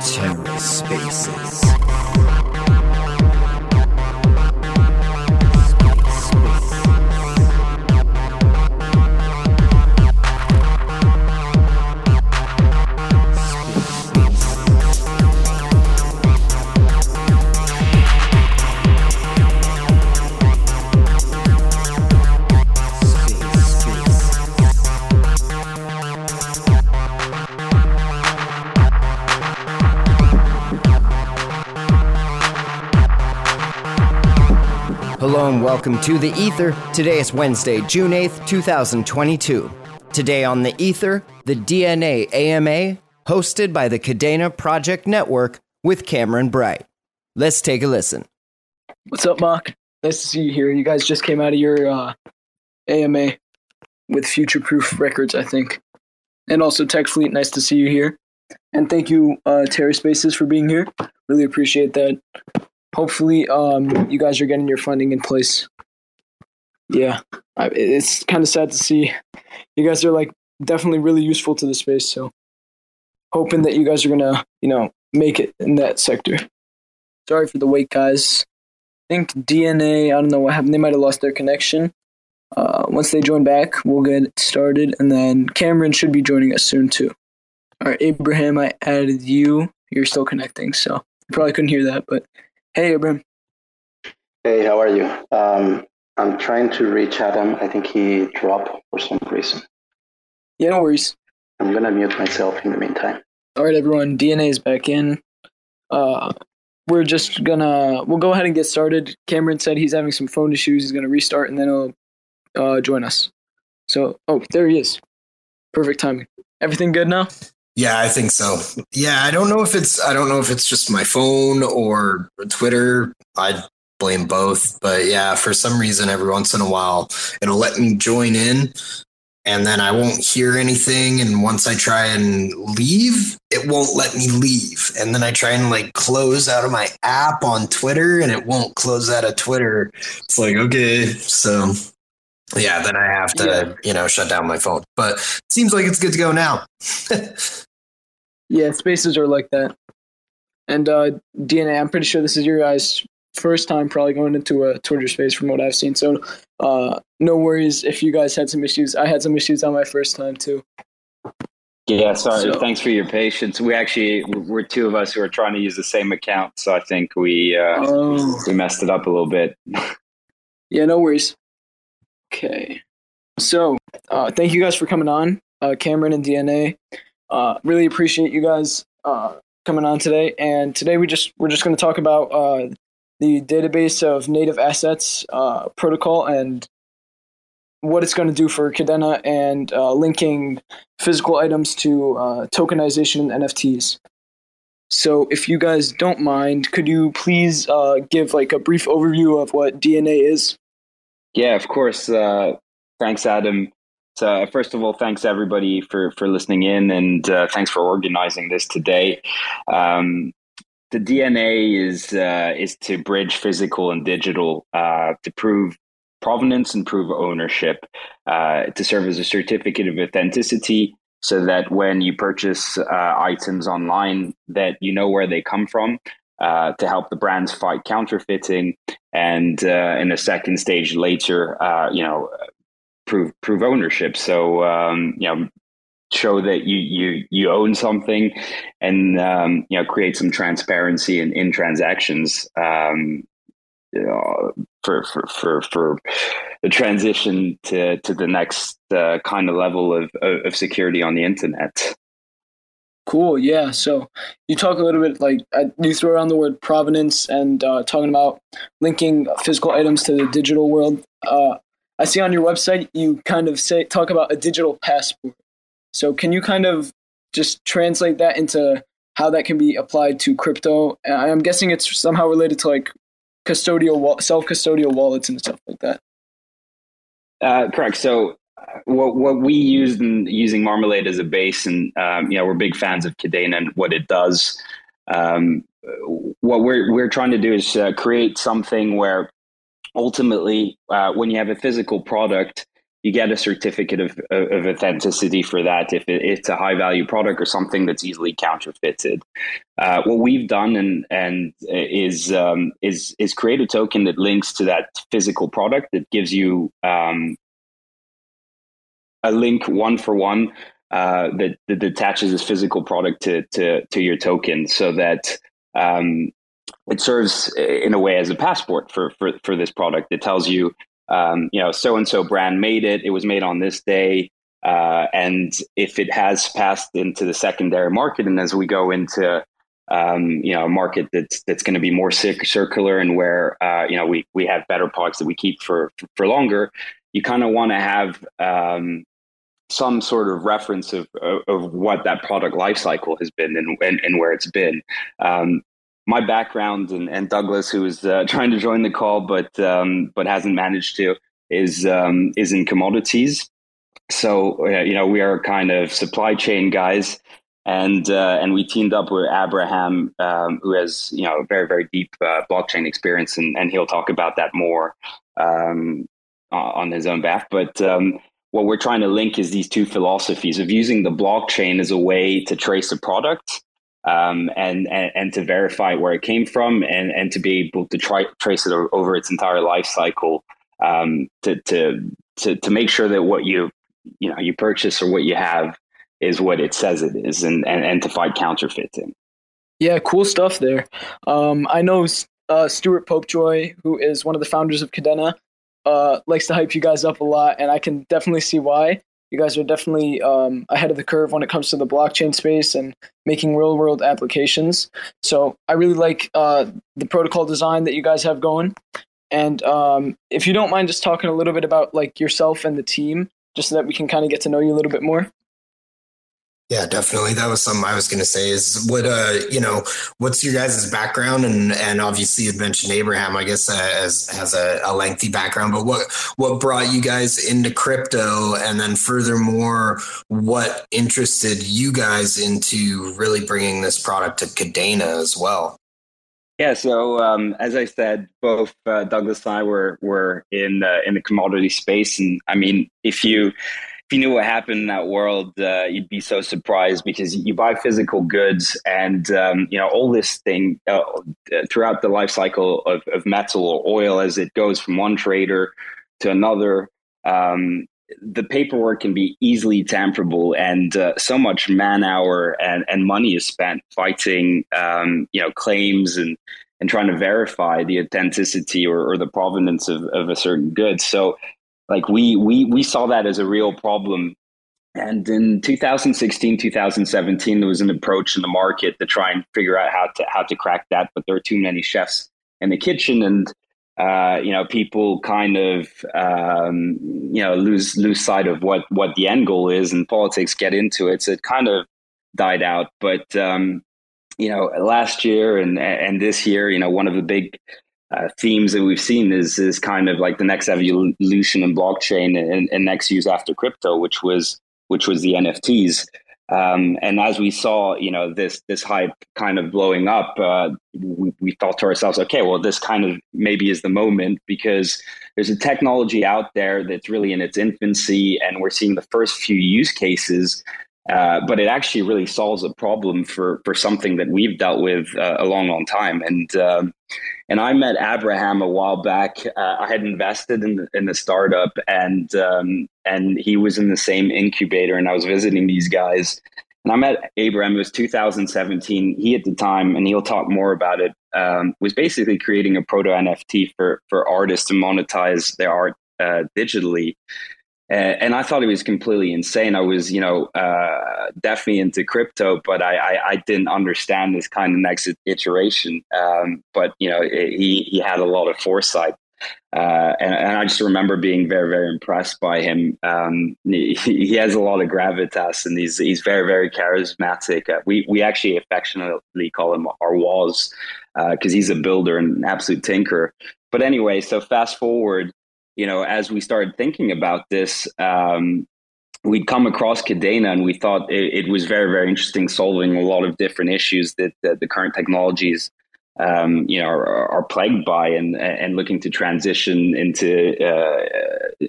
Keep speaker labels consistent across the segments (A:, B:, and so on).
A: TerraSpaces. Hello welcome to the Ether. Today is Wednesday, June 8th, 2022. Today on the Ether, the DNA AMA, hosted by the Kadena Project Network with Cameron Bright. Let's take a listen.
B: What's up, Mark? Nice to see you here. You guys just came out of your uh, AMA with Future Proof Records, I think. And also Tech Fleet, nice to see you here. And thank you, uh, TerraSpaces, for being here. Really appreciate that. Hopefully, um, you guys are getting your funding in place. Yeah, I, it's kind of sad to see. You guys are like definitely really useful to the space. So, hoping that you guys are gonna, you know, make it in that sector. Sorry for the wait, guys. I think DNA. I don't know what happened. They might have lost their connection. Uh, once they join back, we'll get started, and then Cameron should be joining us soon too. All right, Abraham, I added you. You're still connecting, so you probably couldn't hear that, but hey, Abraham.
C: Hey, how are you? Um, I'm trying to reach Adam. I think he dropped for some reason.
B: Yeah, no worries.
C: I'm gonna mute myself in the meantime.
B: All right, everyone. DNA is back in. Uh, we're just gonna we'll go ahead and get started. Cameron said he's having some phone issues. He's gonna restart and then he'll uh, join us. So, oh, there he is. Perfect timing. Everything good now?
D: Yeah, I think so. Yeah, I don't know if it's I don't know if it's just my phone or Twitter. I blame both, but yeah, for some reason every once in a while it'll let me join in and then I won't hear anything and once I try and leave, it won't let me leave. And then I try and like close out of my app on Twitter and it won't close out of Twitter. It's like, okay, so yeah, then I have to, yeah. you know, shut down my phone. But it seems like it's good to go now.
B: yeah, spaces are like that. And uh, DNA, I'm pretty sure this is your guys' first time probably going into a Twitter space from what I've seen. So uh, no worries if you guys had some issues. I had some issues on my first time too.
E: Yeah, sorry. So, Thanks for your patience. We actually we're two of us who are trying to use the same account, so I think we uh, oh. we messed it up a little bit.
B: yeah, no worries. Okay. So, uh, thank you guys for coming on, uh, Cameron and DNA. Uh, really appreciate you guys uh, coming on today. And today we just we're just going to talk about uh, the database of native assets uh, protocol and what it's going to do for Kadena and linking physical items to tokenization and NFTs. So, if you guys don't mind, could you please give like a brief overview of what DNA is?
E: Yeah, of course. Uh, thanks, Adam. So, uh, first of all, thanks everybody for for listening in, and uh, thanks for organizing this today. Um, the DNA is uh, is to bridge physical and digital uh, to prove provenance and prove ownership, uh, to serve as a certificate of authenticity, so that when you purchase items online, that you know where they come from, uh, to help the brands fight counterfeiting, and uh, in a second stage later, uh, you know, prove prove ownership. So um, you know, show that you you you own something, and um, you know, create some transparency in in transactions. Um, you know, for, for, for, for the transition to, to the next uh, kind of level of, of security on the internet.
B: Cool. Yeah. So you talk a little bit like uh, you throw around the word provenance and uh, talking about linking physical items to the digital world. Uh, I see on your website you kind of say talk about a digital passport. So can you kind of just translate that into how that can be applied to crypto? I'm guessing it's somehow related to like custodial self custodial wallets and stuff like that.
E: Uh, correct. So what what we use in using Marmalade as a base, and um, you know, we're big fans of Kadena and what it does. Um, what we're we're trying to do is uh, create something where ultimately, uh, when you have a physical product, you get a certificate of, of authenticity for that if it's a high value product or something that's easily counterfeited. Uh, what we've done and and is um, is is create a token that links to that physical product that gives you um, a link one for one uh, that, that attaches this physical product to to to your token, so that um, it serves in a way as a passport for for for this product. It tells you um, you know, so and so brand made it. It was made on this day. Uh, and if it has passed into the secondary market, and as we go into um, you know a market that's that's going to be more circular and where uh, you know we we have better products that we keep for for longer, you kind of want to have um, some sort of reference of, of, of what that product life cycle has been and and, and where it's been. Um, my background and, and Douglas, who is uh, trying to join the call but um, but hasn't managed to, is um, is in commodities. So uh, you know we are kind of supply chain guys, and uh, and we teamed up with Abraham, um, who has you know very very deep uh, blockchain experience, and, and he'll talk about that more um, on his own behalf. But um, what we're trying to link is these two philosophies of using the blockchain as a way to trace a product um, and, and, and to verify where it came from and and to be able to try trace it over its entire life cycle um, to, to to to make sure that what you you know you purchase or what you have is what it says it is and and, and to fight counterfeiting.
B: Yeah, cool stuff there. Um, I know uh, Stuart Popejoy, who is one of the founders of Kadena uh, likes to hype you guys up a lot, and I can definitely see why you guys are definitely um, ahead of the curve when it comes to the blockchain space and making real world applications. So I really like uh, the protocol design that you guys have going. And um, if you don't mind just talking a little bit about like yourself and the team, just so that we can kind of get to know you a little bit more.
D: Yeah, definitely. That was something I was going to say is what, uh, you know, what's your guys' background? And, and obviously you mentioned Abraham, I guess, uh, as, has a, a lengthy background, but what, what brought you guys into crypto? And then furthermore, what interested you guys into really bringing this product to Kadena as well?
E: Yeah, so um, as I said, both uh, Douglas and I were were in the in the commodity space, and I mean, if you if you knew what happened in that world, uh, you'd be so surprised because you buy physical goods, and um, you know all this thing uh, throughout the life cycle of, of, metal or oil as it goes from one trader to another. Um, the paperwork can be easily tamperable, and uh, so much man hour and, and money is spent fighting, um, you know, claims and and trying to verify the authenticity or, or the provenance of, of a certain good. So like we we we saw that as a real problem. And in 2016, 2017, there was an approach in the market to try and figure out how to how to crack that, but there were too many chefs in the kitchen, and uh, you know people kind of um, you know lose lose sight of what what the end goal is, and politics get into it. So it kind of died out. But um, you know, last year and and this year, you know, one of the big uh, themes that we've seen is is kind of like the next evolution in blockchain and, and next use after crypto, which was which was the NFTs. Um, and as we saw, you know, this this hype kind of blowing up, uh, we, we thought to ourselves, okay, well, this kind of maybe is the moment because there's a technology out there that's really in its infancy, and we're seeing the first few use cases uh, but it actually really solves a problem for for something that we've dealt with uh, a long, long time. And um, and I met Abraham a while back. Uh, I had invested in the, in the startup, and um, and he was in the same incubator, and I was visiting these guys. And I met Abraham. It was 2017. He at the time, and he'll talk more about it. Um, was basically creating a proto NFT for for artists to monetize their art uh, digitally and I thought it was completely insane. I was, you know, uh, definitely into crypto, but I, I, I, didn't understand this kind of next iteration. Um, but you know, it, he he had a lot of foresight, uh, and, and, I just remember being very very impressed by him. Um, he, he, has a lot of gravitas, and he's he's very very charismatic. Uh, we we actually affectionately call him our Woz because uh, he's a builder and an absolute tinker. But anyway, so fast forward you know, as we started thinking about this, um, we'd come across Kadena and we thought it, it, was very, very interesting solving a lot of different issues that, that the current technologies um, you know are, are, plagued by and and looking to transition into uh,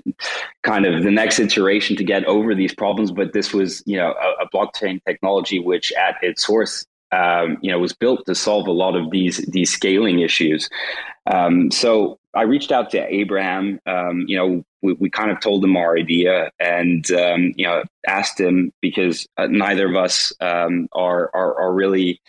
E: kind of the next iteration to get over these problems. But this was you know a, a blockchain technology which at its source um, you know was built to solve a lot of these these scaling issues. Um, so I reached out to Abraham. Um, you know, we, we kind of told him our idea, and um, you know, asked him because uh, neither of us um, are, are, are really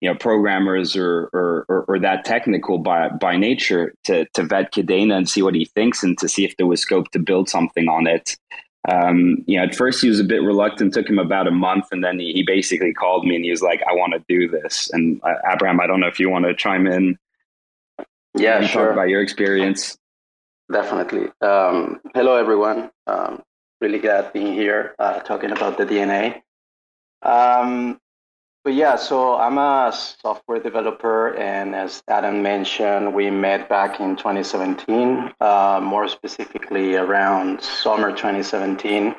E: you know programmers or, or, or or that technical by by nature to to vet Kadena and see what he thinks and to see if there was scope to build something on it. Um, you know, at first he was a bit reluctant. Took him about a month, and then he, he basically called me and he was like, "I want to do this." And uh, Abraham, I don't know if you want to chime in.
C: Yeah,
E: and
C: sure.
E: About your experience.
C: Definitely. Um, hello, everyone. Um, really glad being here uh, talking about the DNA. Um, but yeah, so I'm a software developer, and as Adam mentioned, we met back in 2017, uh, more specifically around summer 2017,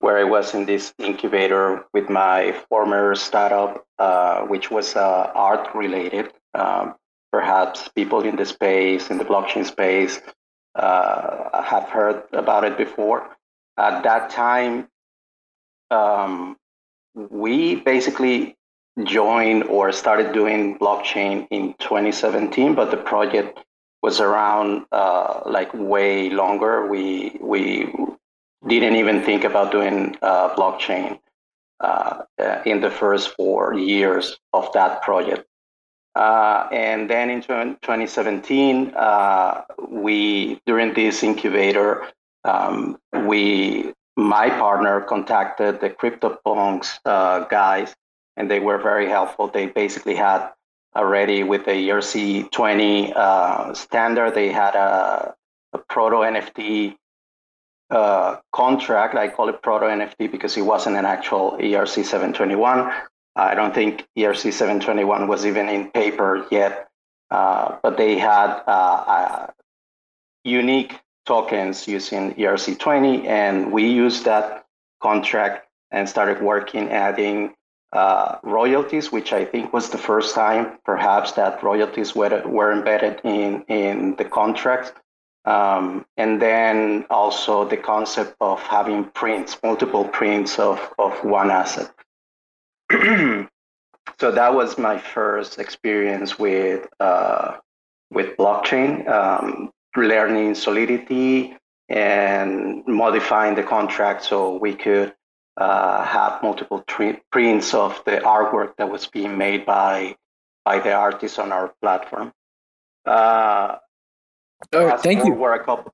C: where I was in this incubator with my former startup, uh, which was uh, art related. Perhaps people in the space, in the blockchain space, uh, have heard about it before. At that time, um, we basically joined or started doing blockchain in 2017, but the project was around uh, like way longer. We we didn't even think about doing uh, blockchain uh, in the first four years of that project. Uh, and then in 2017, uh, we during this incubator, um, we my partner contacted the CryptoPunks uh, guys and they were very helpful. They basically had already with the ERC20 uh, standard, they had a, a proto NFT uh, contract. I call it proto NFT because it wasn't an actual ERC 721. I don't think ERC 721 was even in paper yet, uh, but they had uh, uh, unique tokens using ERC20, and we used that contract and started working adding uh, royalties, which I think was the first time perhaps that royalties were, were embedded in, in the contract. Um, and then also the concept of having prints, multiple prints of, of one asset. so that was my first experience with uh, with blockchain, um, learning Solidity and modifying the contract so we could uh, have multiple prints of the artwork that was being made by by the artists on our platform. Uh,
B: oh, thank you.
C: Were a couple.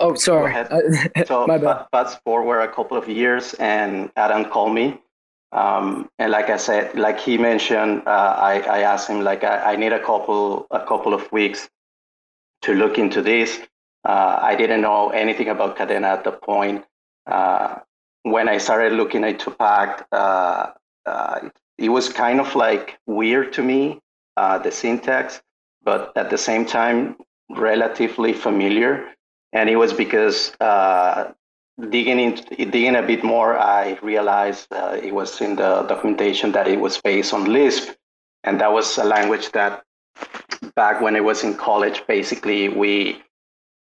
B: Oh, sorry.
C: so fast forward a couple of years, and Adam called me. Um, and like I said, like he mentioned, uh, I, I asked him like I, I, need a couple a couple of weeks to look into this. Uh, I didn't know anything about Kadena at the point. Uh, when I started looking at Tupac, uh, uh, it was kind of like weird to me, uh, the syntax, but at the same time, relatively familiar. And it was because digging into digging a bit more, I realized uh, it was in the documentation that it was based on Lisp, and that was a language that back when I was in college, basically we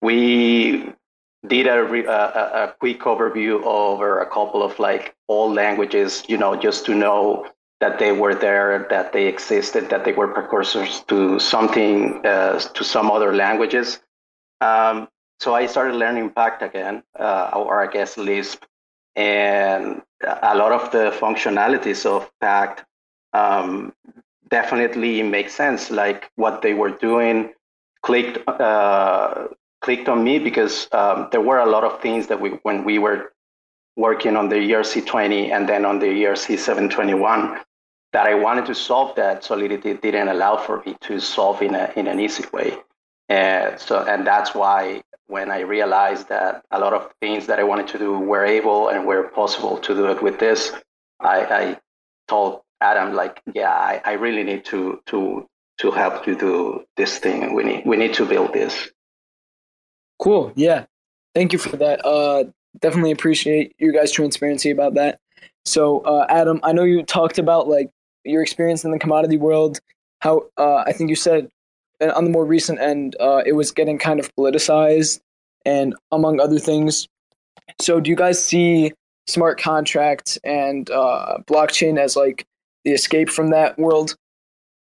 C: we did a, a, a, quick overview over a couple of like old languages, you know, just to know that they were there, that they existed, that they were precursors to something, uh, to some other languages. Um, so I started learning Pact again, uh, or I guess Lisp, and a lot of the functionalities of Pact um, definitely make sense. Like what they were doing clicked uh, clicked on me because um, there were a lot of things that we when we were working on the ERC20 and then on the ERC 721 that I wanted to solve that Solidity didn't allow for me to solve in a in an easy way. And so and that's why when I realized that a lot of things that I wanted to do were able and were possible to do it with this, I, I told Adam like, yeah, I, I really need to to to help you do this thing. We need we need to build this.
B: Cool. Yeah. Thank you for that. Uh, definitely appreciate your guys' transparency about that. So, uh, Adam, I know you talked about like your experience in the commodity world how uh, I think you said uh, on the more recent end, uh, it was getting kind of politicized, and among other things. So, do you guys see smart contracts and uh, blockchain as like the escape from that world?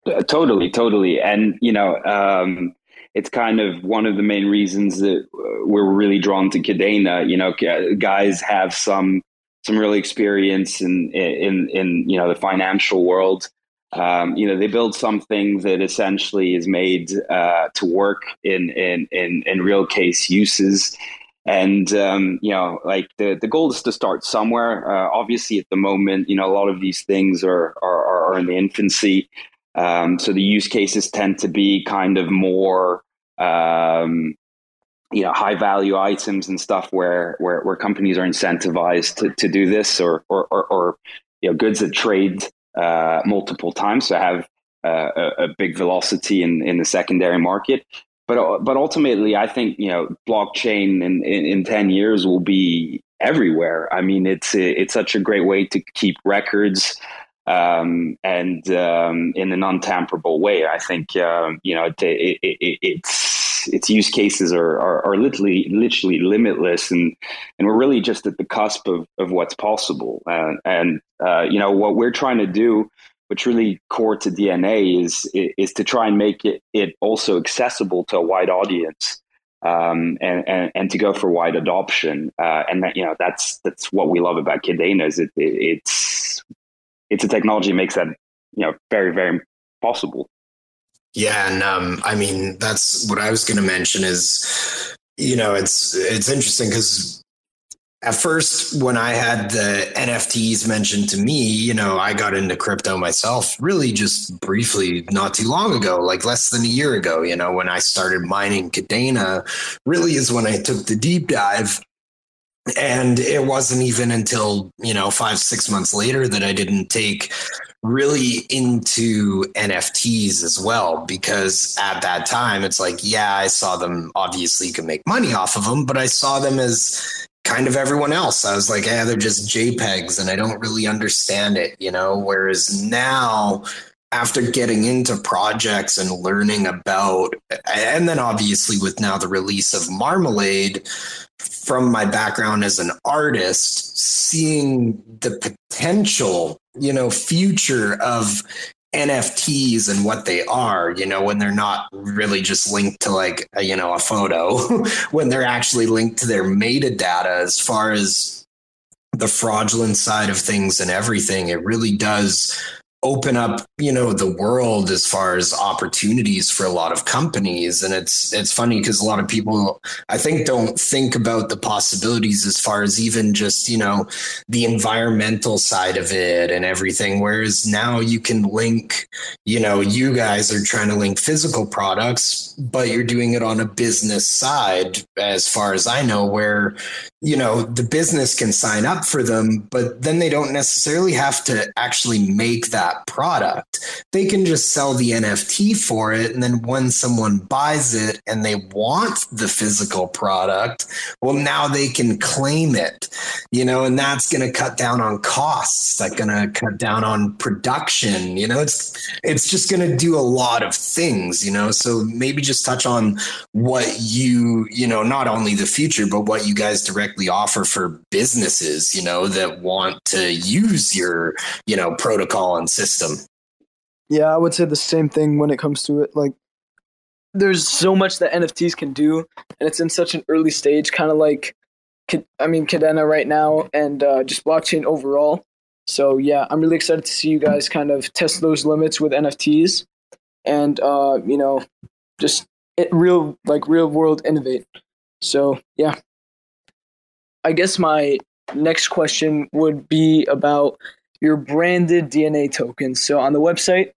E: Uh, totally, totally, and you know, um, it's kind of one of the main reasons that uh, we're really drawn to Kadena. You know, guys have some some real experience in in in you know the financial world. Um, you know, they build something that essentially is made uh, to work in, in in in real case uses. And um, you know, like the, the goal is to start somewhere. Uh, obviously, at the moment, you know, a lot of these things are are, are in the infancy. Um, so the use cases tend to be kind of more um, you know high value items and stuff where where, where companies are incentivized to, to do this or or, or, or you know goods that trade uh, multiple times so have uh, a, a, big velocity in, in the secondary market but but ultimately I think you know blockchain in, in, in 10 years will be everywhere I mean it's it's such a great way to keep records um, and um, in an untamperable way. I think um, you know it, it, it, it's its use cases are, are, are literally literally limitless, and and we're really just at the cusp of, of what's possible. And and uh, you know what we're trying to do, which really core to DNA is is to try and make it it also accessible to a wide audience. Um, and, and, and to go for wide adoption. Uh, and that, you know, that's, that's what we love about Kadena is it, it, it's it's a technology that makes that you know very very possible.
D: Yeah, and um, I mean that's what I was going to mention is you know it's it's interesting because at first when I had the NFTs mentioned to me, you know, I got into crypto myself really just briefly not too long ago, like less than a year ago, you know, when I started mining Kadena, really is when I took the deep dive. And it wasn't even until you know five six months later that i didn't take really into nfts as well because at that time it's like yeah i saw them obviously you can make money off of them but i saw them as kind of everyone else. I was like yeah they're just jpegs and i don't really understand it you know? Whereas now after getting into projects and learning about and then obviously with now the release of marmalade from my background as an artist, seeing the potential, you know, future of NFTs and what they are, you know, when they're not really just linked to like, a, you know, a photo, when they're actually linked to their metadata. As far as the fraudulent side of things and everything, it really does open up you know the world as far as opportunities for a lot of companies. And it's it's funny because a lot of people i think don't think about the possibilities as far as even just you know the environmental side of it and everything. Whereas now you can link you know you guys are trying to link physical products but you're doing it on a business side as far as i know where you know the business can sign up for them but then they don't necessarily have to actually make that product. They can just sell the nft for it and then when someone buys it and they want the physical product well now they can claim it you know and that's going to cut down on costs that's going to cut down on production you know it's it's just going to do a lot of things you know so maybe just touch on what you you know not only the future but what you guys directly offer for businesses, you know, that want to use your, you know, protocol and system.
B: Yeah, I would say the same thing when it comes to it. Like, there's so much that NFTs can do, and it's in such an early stage, kind of like, I mean, Kadena right now, and uh, just blockchain overall. So yeah, I'm really excited to see you guys kind of test those limits with NFTs, and uh, you know, just it real like real world innovate. So yeah, I guess my next question would be about your branded DNA tokens. So on the website,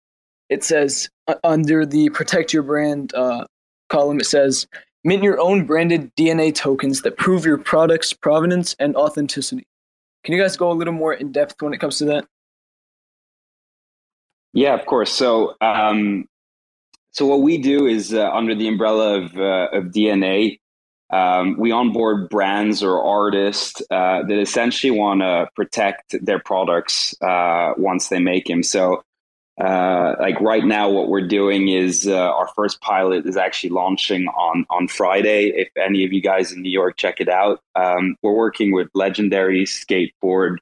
B: it says uh, under the protect your brand uh, column, it says mint your own branded DNA tokens that prove your product's provenance and authenticity. Can you guys go a little more in depth when it comes to that?
E: Yeah, of course. So, um, so what we do is uh, under the umbrella of, uh, of DNA, um, we onboard brands or artists uh, that essentially want to protect their products uh, once they make them. So uh, like right now, what we're doing is uh, our first pilot is actually launching on on Friday. If any of you guys in New York check it out, um, we're working with legendary skateboard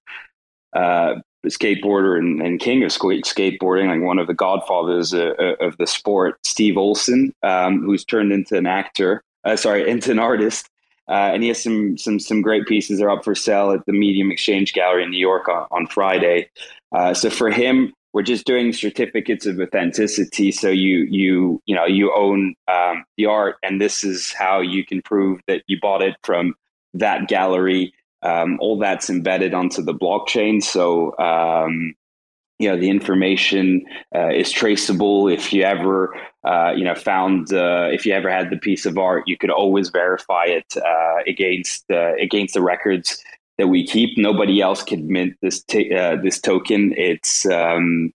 E: uh, skateboarder and, and, king of skateboarding, like one of the godfathers uh, uh, of the sport, Steve Olson, um, who's turned into an actor. Uh, sorry, into an artist. and he has some some some great pieces. They're up for sale at the Medium Exchange Gallery in New York on, on Friday. so for him, we're just doing certificates of authenticity so you you you know you own um, the art and this is how you can prove that you bought it from that gallery um, all that's embedded onto the blockchain so um, you know the information uh, is traceable if you ever uh, you know found uh, if you ever had the piece of art you could always verify it uh, against uh, against the records that we keep. Nobody else can mint this t- uh, this token. It's um,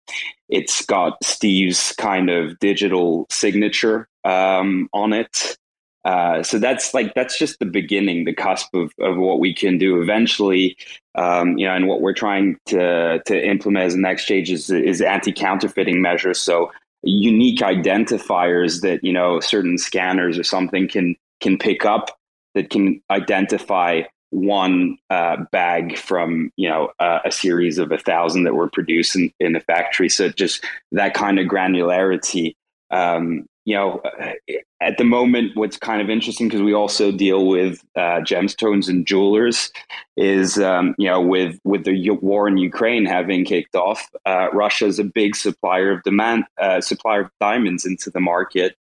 E: it's got Steve's kind of digital signature um, on it. Uh, so that's like that's just the beginning, the cusp of, of what we can do eventually. Um, you know, and what we're trying to to implement as next stage is, is anti counterfeiting measures. So unique identifiers that you know certain scanners or something can can pick up that can identify one uh, bag from you know a series of a thousand that were produced in, in the factory. So just that kind of granularity. Um, you know, at the moment, what's kind of interesting because we also deal with uh, gemstones and jewelers is um, you know with with the war in Ukraine having kicked off, uh, Russia is a big supplier of demand uh, supplier of diamonds into the market.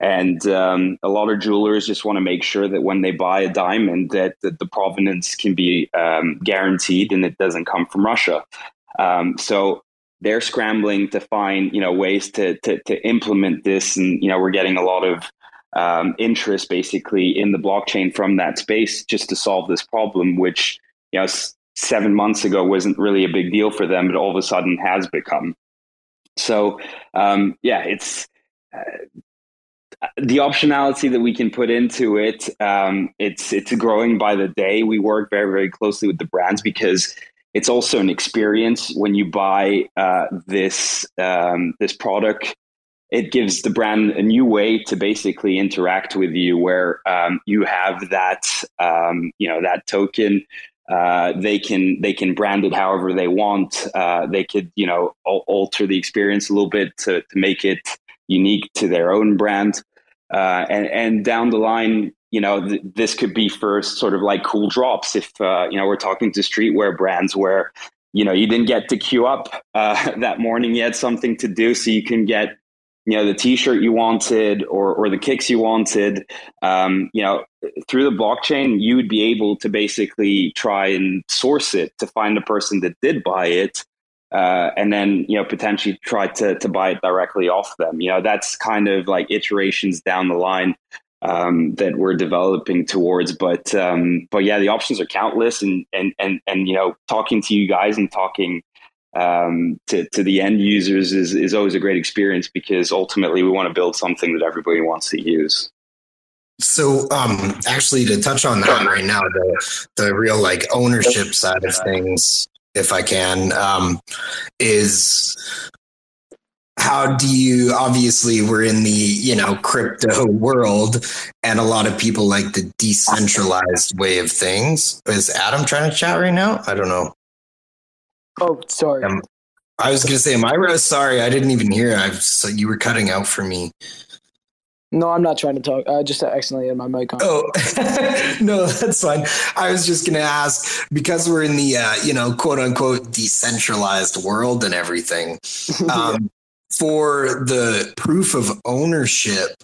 E: And um, a lot of jewelers just want to make sure that when they buy a diamond, that, that the provenance can be um, guaranteed and it doesn't come from Russia. Um, so they're scrambling to find you know ways to, to, to implement this, and you know we're getting a lot of um, interest basically in the blockchain from that space just to solve this problem, which you know seven months ago wasn't really a big deal for them, but all of a sudden has become. So um, yeah, it's uh, the optionality that we can put into it, um, it's it's growing by the day. We work very very closely with the brands because it's also an experience when you buy uh, this um, this product. It gives the brand a new way to basically interact with you, where um, you have that um, you know that token. Uh, they can they can brand it however they want. Uh, they could you know alter the experience a little bit to to make it unique to their own brand. Uh, and, and down the line, you know, th- this could be for sort of like cool drops. If, uh, you know, we're talking to streetwear brands where, you know, you didn't get to queue up uh, that morning, you had something to do. So you can get, you know, the t-shirt you wanted or, or the kicks you wanted, um, you know, through the blockchain, you would be able to basically try and source it to find the person that did buy it uh, and then you know potentially try to to buy it directly off them. You know that's kind of like iterations down the line um, that we're developing towards. But um, but yeah, the options are countless, and and and and you know talking to you guys and talking um, to to the end users is is always a great experience because ultimately we want to build something that everybody wants to use.
D: So, um, actually, to touch on that right now, the the real like ownership side of things, if I can, um, is how do you obviously we're in the you know crypto world and a lot of people like the decentralized way of things is adam trying to chat right now i don't know
B: oh sorry um,
D: i was gonna say am i sorry i didn't even hear i so you were cutting out for me
B: no, I'm not trying to talk. I just accidentally had my mic on.
D: Oh, no, that's fine. I was just going to ask because we're in the, uh, you know, quote unquote decentralized world and everything. Um, for the proof of ownership,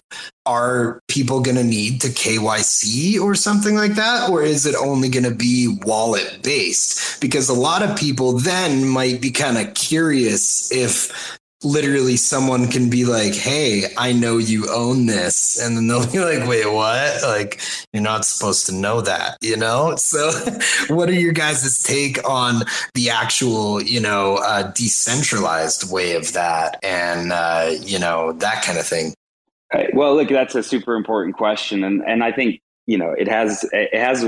D: are people going to need to KYC or something like that? Or is it only going to be wallet based? Because a lot of people then might be kind of curious if literally someone can be like, Hey, I know you own this. And then they'll be like, wait, what? Like, you're not supposed to know that, you know? So what are your guys' take on the actual, you know, uh, decentralized way of that and, uh, you know, that kind of thing?
E: Well, look, that's a super important question. And, and I think, you know, it has, it has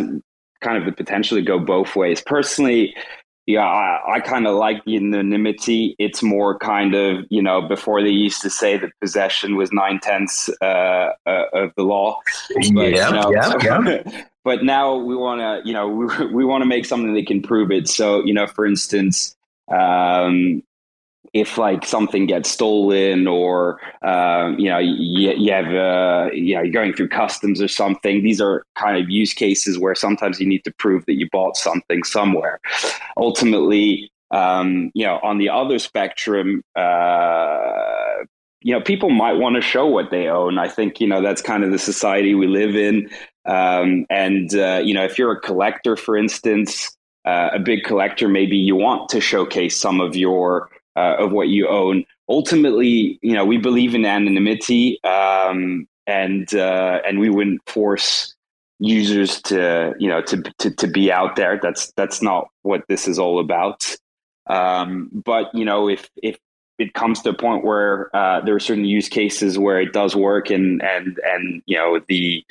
E: kind of the potential to go both ways. Personally, yeah, I, I kind of like the anonymity. It's more kind of, you know, before they used to say that possession was nine tenths uh, uh, of the law.
D: But, yeah, you know, yeah, yeah.
E: but now we want to, you know, we, we want to make something that can prove it. So, you know, for instance, um, if like something gets stolen or um, you know you, you have uh, you know you're going through customs or something these are kind of use cases where sometimes you need to prove that you bought something somewhere. Ultimately um, you know on the other spectrum uh, you know people might want to show what they own. I think you know that's kind of the society we live in. Um, and uh, you know if you're a collector for instance uh, a big collector maybe you want to showcase some of your uh, of what you own. Ultimately, you know, we believe in anonymity, um, and uh, and we wouldn't force users to you know to, to to be out there. That's that's not what this is all about. Um, but you know, if if it comes to a point where uh, there are certain use cases where it does work, and and and you know the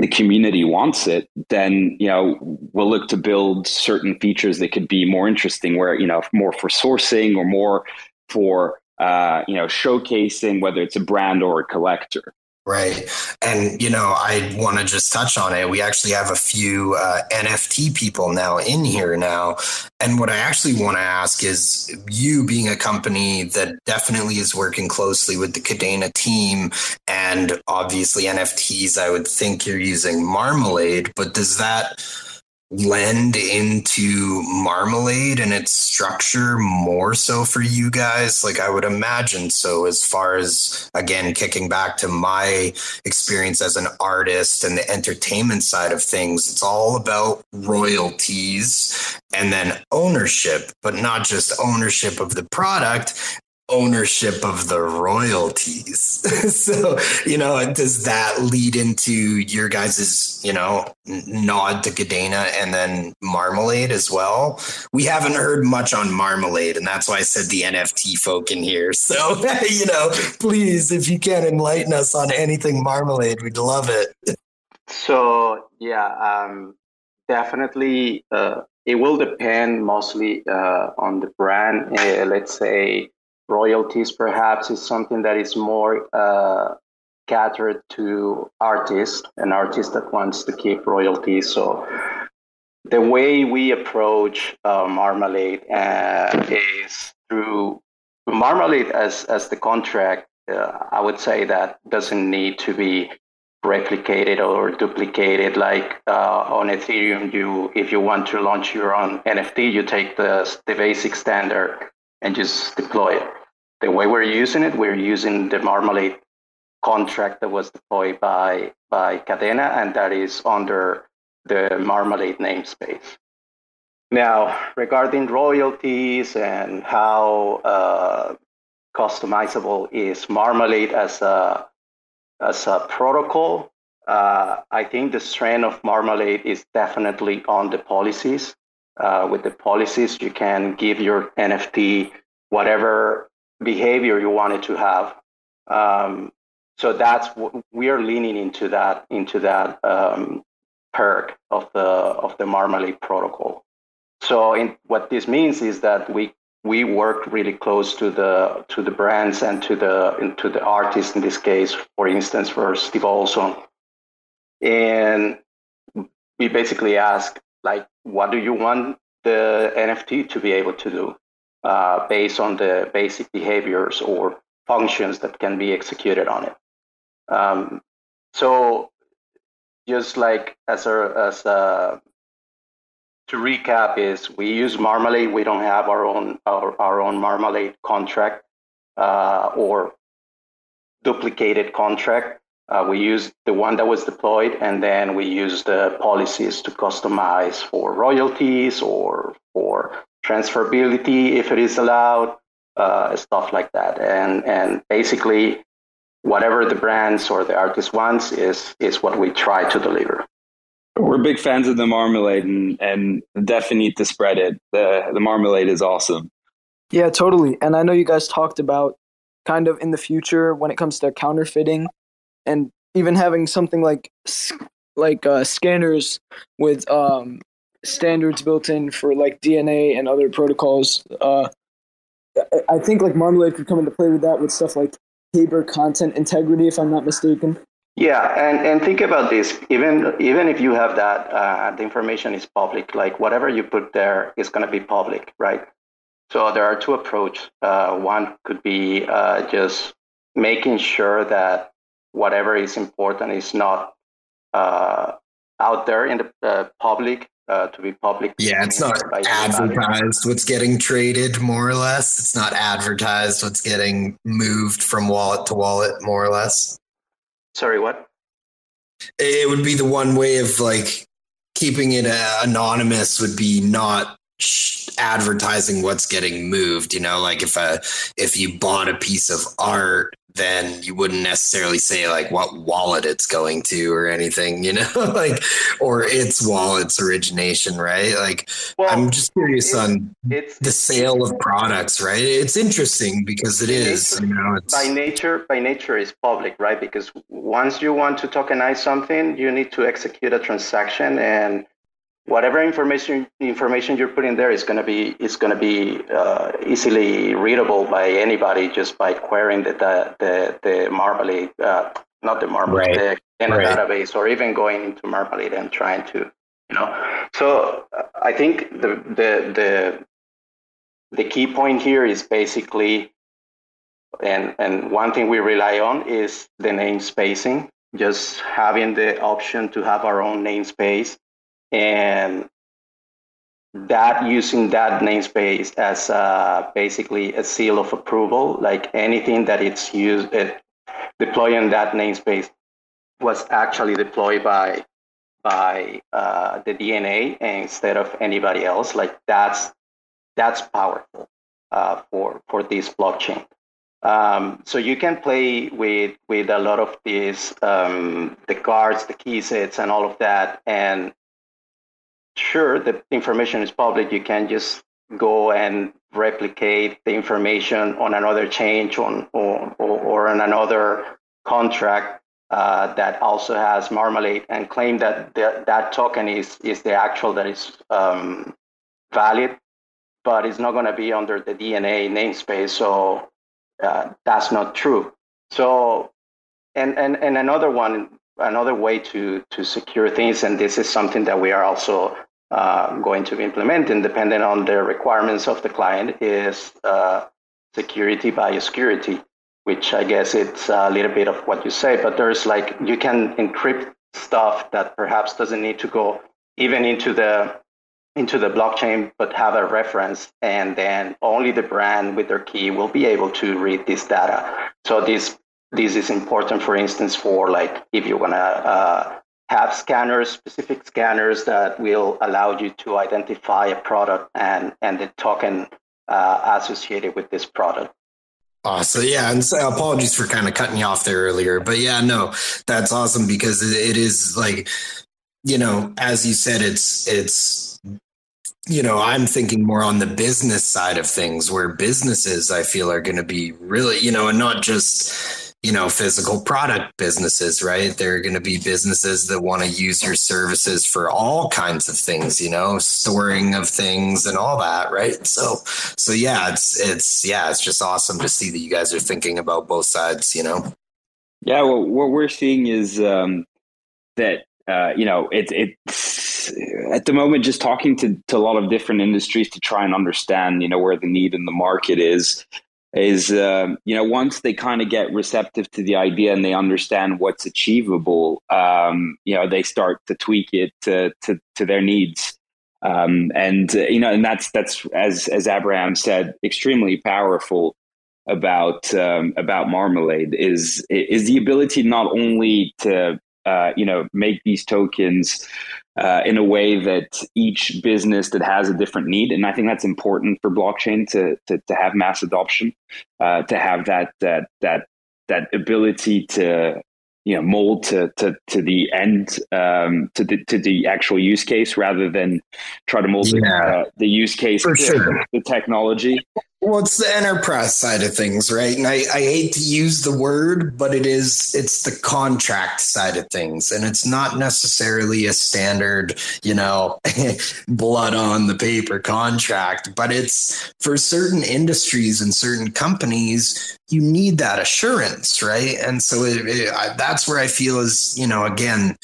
E: the community wants it, then you know we'll look to build certain features that could be more interesting, where you know more for sourcing or more for uh, you know showcasing whether it's a brand or a collector.
D: Right. And, you know, I want to just touch on it. We actually have a few uh, NFT people now in here now. And what I actually want to ask is you being a company that definitely is working closely with the Kadena team and obviously NFTs, I would think you're using Marmalade, but does that lend into marmalade and its structure more so for you guys? Like i would imagine so as far as again kicking back to my experience as an artist and the entertainment side of things it's all about royalties and then ownership but not just ownership of the product ownership of the royalties. so, you know, does that lead into your guys's, you know, nod to Kadena and then Marmalade as well? We haven't heard much on Marmalade, and that's why I said the NFT folk in here. So, you know, please, if you can enlighten us on anything Marmalade, we'd love it.
C: So, yeah, um, definitely. Uh, it will depend mostly uh, on the brand. Uh, let's say royalties perhaps is something that is more uh, catered to artists, an artist that wants to keep royalties. So the way we approach uh, Marmalade uh, is through Marmalade as as the contract. Uh, I would say that doesn't need to be replicated or duplicated like uh, on ethereum you if you want to launch your own nft you take the the basic standard and just deploy it the way we're using it, we're using the Marmalade contract that was deployed by, by Kadena, and that is under the Marmalade namespace. Now, regarding royalties and how uh, customizable is Marmalade as a, as a protocol, uh, I think the strength of Marmalade is definitely on the policies. Uh, with the policies, you can give your NFT whatever behavior you wanted to have. Um, so that's we are leaning into that into that um, perk of the of the Marmalade protocol. So in, what this means is that we we work really close to the to the brands and to the to the artists in this case, for instance, for Steve Olson, and we basically ask like, what do you want the NFT to be able to do? Uh, based on the basic behaviors or functions that can be executed on it. Um, so, just like as a, as a, to recap, is we use Marmalade. We don't have our own our, our own Marmalade contract uh, or duplicated contract. Uh, we use the one that was deployed, and then we use the policies to customize for royalties or for transferability if it is allowed, uh, stuff like that. And and basically, whatever the brands or the artist wants is is what we try to deliver.
E: We're big fans of the marmalade and, and definitely need to spread it. The the marmalade is awesome.
B: Yeah, totally. And I know you guys talked about kind of in the future when it comes to counterfeiting and even having something like like uh, scanners with um, standards built in for like DNA and other protocols. Uh, I think like Marmalade could come into play with that with stuff like Haber content integrity, if I'm not mistaken.
C: Yeah, and, and think about this. Even even if you have that, uh, the information is public. Like whatever you put there is going to be public, right? So there are two approaches. Uh, one could be uh, just making sure that whatever is important is not uh, out there in the uh, public uh, to be public.
D: Yeah, it's not advertised what's getting traded, more or less. It's not advertised what's getting moved from wallet to wallet, more or less.
C: Sorry, what?
D: It would be the one way of like keeping it uh, anonymous would be not advertising what's getting moved you know like if a if you bought a piece of art then you wouldn't necessarily say like what wallet it's going to or anything, you know, like or its wallet's origination, right? Like well, I'm just curious on it's, the sale of products, right? It's interesting because it is,
C: nature,
D: you know, it's
C: by nature, by nature is public, right? Because once you want to tokenize something, you need to execute a transaction and whatever information information you're putting there is going to be is going to be uh, easily readable by anybody just by querying the the the, the Marmalade, uh, not the Marmalade, right. the right. database, or even going into Marmalade and trying to, you know. So uh, I think the the the the key point here is basically, and and one thing we rely on is the name spacing. Just having the option to have our own namespace and that using that namespace as uh, basically a seal of approval, like anything that it's used, it, deploying that namespace was actually deployed by by uh, the DNA instead of anybody else. Like that's that's powerful uh, for for this blockchain. Um, so you can play with with a lot of these um, the cards, the key sets, and all of that, and sure the information is public you can just go and replicate the information on another change on or, or, or on another contract uh, that also has marmalade and claim that the, that token is is the actual that is um, valid but it's not going to be under the dna namespace so uh, that's not true. So and, and and another one another way to to secure things, and this is something that we are also uh, going to be implementing, depending on the requirements of the client, is uh, security by security, which I guess it's a little bit of what you say, but there's like you can encrypt stuff that perhaps doesn't need to go even into the into the blockchain, but have a reference, and then only the brand with their key will be able to read this data. So this this is important, for instance, for like if you want to uh, have scanners, specific scanners that will allow you to identify a product and and the token uh, associated with this product.
D: Awesome. Yeah. And so apologies for kind of cutting you off there earlier. But yeah, no, that's awesome because it is like, you know, as you said, it's, it's, you know, I'm thinking more on the business side of things where businesses I feel are going to be really, you know, and not just, you know, physical product businesses, right? There are going to be businesses that want to use your services for all kinds of things, you know, storing of things and all that, right? So, so yeah, it's, it's, yeah, it's just awesome to see that you guys are thinking about both sides, you know?
E: Yeah. Well, what we're seeing is um, that, uh, you know, it, it's at the moment just talking to, to a lot of different industries to try and understand, you know, where the need in the market is is um, you know once they kind of get receptive to the idea and they understand what's achievable um, you know they start to tweak it to to, to their needs. Um, and uh, you know and that's that's as as abraham said extremely powerful about um, about marmalade is is the ability not only to uh, you know make these tokens uh, in a way that each business that has a different need, and I think that's important for blockchain to to, to have mass adoption, uh, to have that that that that ability to you know mold to to to the end um, to the to the actual use case rather than try to mold yeah. the, uh, the use case for
D: sure.
E: the technology.
D: Well, it's the enterprise side of things, right? And I, I hate to use the word, but it is it's the contract side of things. And it's not necessarily a standard, you know, blood on the paper contract, but it's for certain industries and certain companies, you need that assurance, right? And so it, it, I, that's where I feel is, you know, again,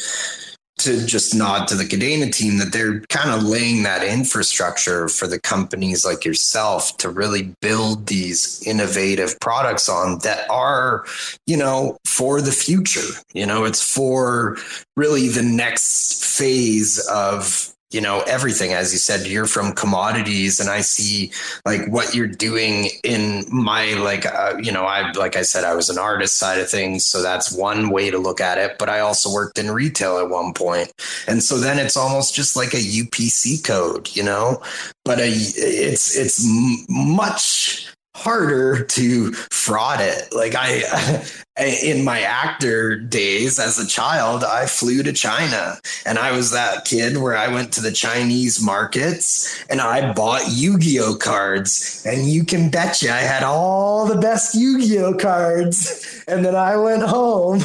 D: to just nod to the Kadena team that they're kind of laying that infrastructure for the companies like yourself to really build these innovative products on that are, you know, for the future. You know, it's for really the next phase of you know everything. As you said you're from commodities and i see like what you're doing in my like uh, you know i like i said i was an artist side of things so that's one way to look at it but i also worked in retail at one point. And so then it's almost just like a upc code you know? But a, it's it's much harder to fraud it. Like I, in my actor days as a child, I flew to China and I was that kid where I went to the Chinese markets and I bought Yu Gi Oh cards. And you can betcha I had all the best Yu Gi Oh cards. And then I went home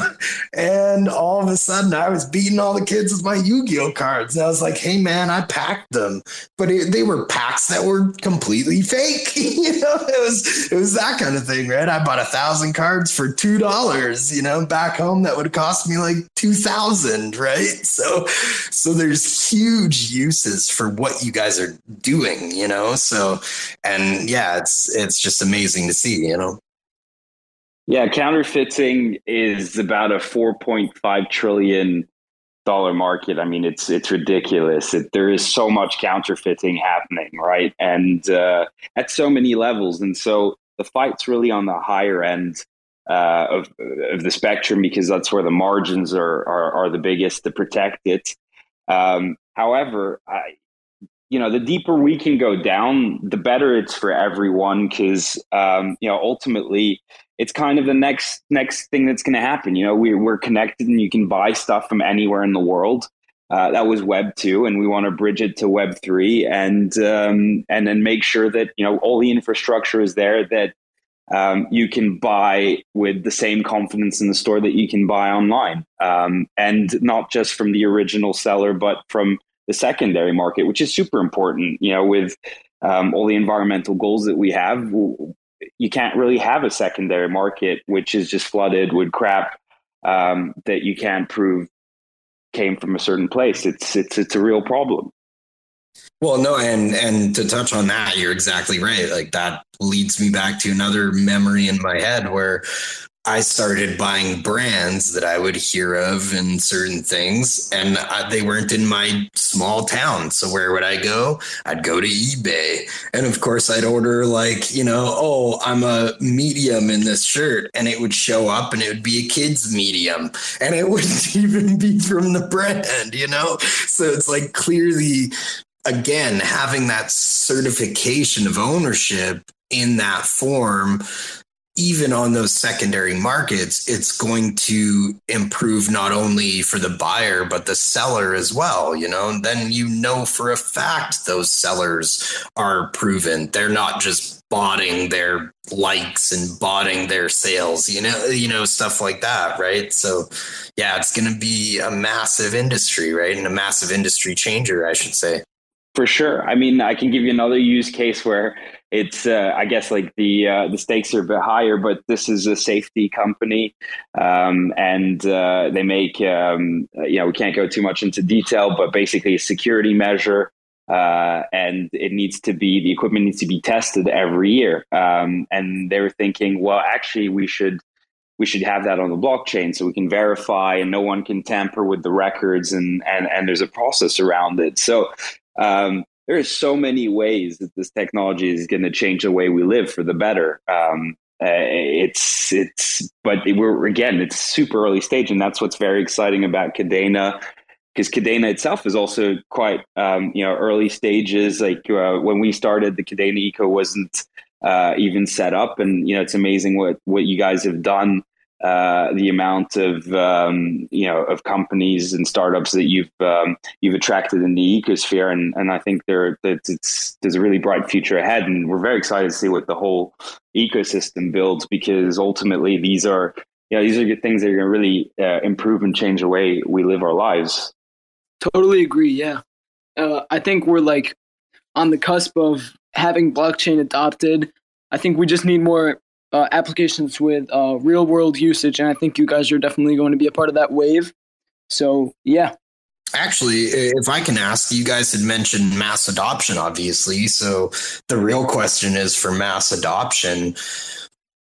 D: and all of a sudden I was beating all the kids with my Yu Gi Oh cards. And I was like, hey man, I packed them. But it, they were packs that were completely fake. you know, it was, it was that kind of thing, right? I bought a thousand cards for $2, you know, back home that would cost me like 2000, right? So so there's huge uses for what you guys are doing, you know? So and yeah, it's it's just amazing to see, you know.
E: Yeah, counterfeiting is about a 4.5 trillion dollar market. I mean, it's it's ridiculous. It, there is so much counterfeiting happening, right? And uh, at so many levels. And so the fight's really on the higher end uh, of of the spectrum because that's where the margins are are, are the biggest to protect it. Um, however, I, you know, the deeper we can go down, the better it's for everyone because um, you know ultimately it's kind of the next next thing that's going to happen. You know, we, we're connected and you can buy stuff from anywhere in the world. Uh, that was Web two, and we want to bridge it to Web three, and um, and then make sure that you know all the infrastructure is there that um, you can buy with the same confidence in the store that you can buy online. Um, and not just from the original seller, but from the secondary market, which is super important. You know, with um, all the environmental goals that we have, you can't really have a secondary market which is just flooded with crap um, that you can't prove came from a certain place. It's it's it's a real problem.
D: Well, no, and and to touch on that, you're exactly right. Like that leads me back to another memory in my head where I started buying brands that I would hear of and certain things, and I, they weren't in my small town. So where would I go? I'd go to eBay, and of course, I'd order like you know, oh, I'm a medium in this shirt, and it would show up, and it would be a kid's medium, and it wouldn't even be from the brand, you know. So it's like clearly again, having that certification of ownership in that form, even on those secondary markets, it's going to improve not only for the buyer, but the seller as well. You know, and then you know for a fact those sellers are proven. They're not just botting their likes and botting their sales, you know, you know, stuff like that, right? So yeah, it's gonna be a massive industry, right? And a massive industry changer, I should say.
E: For sure. I mean, I can give you another use case where it's, uh, I guess, like the uh, the stakes are a bit higher, but this is a safety company, um, and uh, they make, um, you know, we can't go too much into detail, but basically a security measure, uh, and it needs to be the equipment needs to be tested every year. Um, and they were thinking, well, actually, we should we should have that on the blockchain so we can verify and no one can tamper with the records and and and there's a process around it so um, there's so many ways that this technology is going to change the way we live for the better. Um, uh, it's it's but we're again it's super early stage and that's what's very exciting about Kadena because Kadena itself is also quite um, you know early stages like uh, when we started the Kadena eco wasn't uh, even set up and you know it's amazing what what you guys have done uh, the amount of um, you know of companies and startups that you've um, you've attracted in the ecosphere, and and I think there it's there's a really bright future ahead, and we're very excited to see what the whole ecosystem builds because ultimately these are you know these are good things that are going to really uh, improve and change the way we live our lives.
B: Totally agree. Yeah, uh, I think we're like on the cusp of having blockchain adopted. I think we just need more uh, applications with uh, real world usage, and I think you guys are definitely going to be a part of that wave. So yeah.
D: Actually, if I can ask, you guys had mentioned mass adoption, obviously. So the real question is for mass adoption